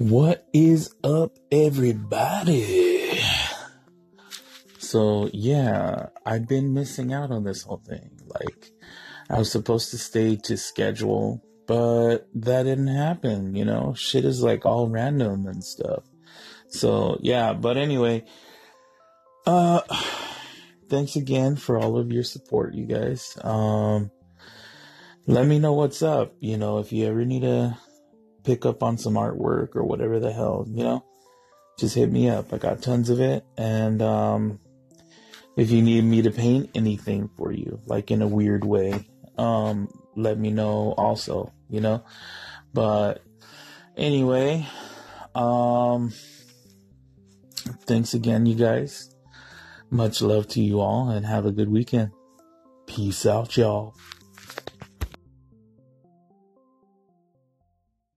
What is up, everybody? So, yeah, I've been missing out on this whole thing. Like, I was supposed to stay to schedule, but that didn't happen, you know? Shit is like all random and stuff. So, yeah, but anyway, uh, thanks again for all of your support, you guys. Um, let me know what's up. You know, if you ever need to pick up on some artwork or whatever the hell, you know, just hit me up. I got tons of it. And, um, if you need me to paint anything for you, like in a weird way, um, let me know also, you know, but anyway, um, thanks again, you guys. Much love to you all and have a good weekend. Peace out, y'all.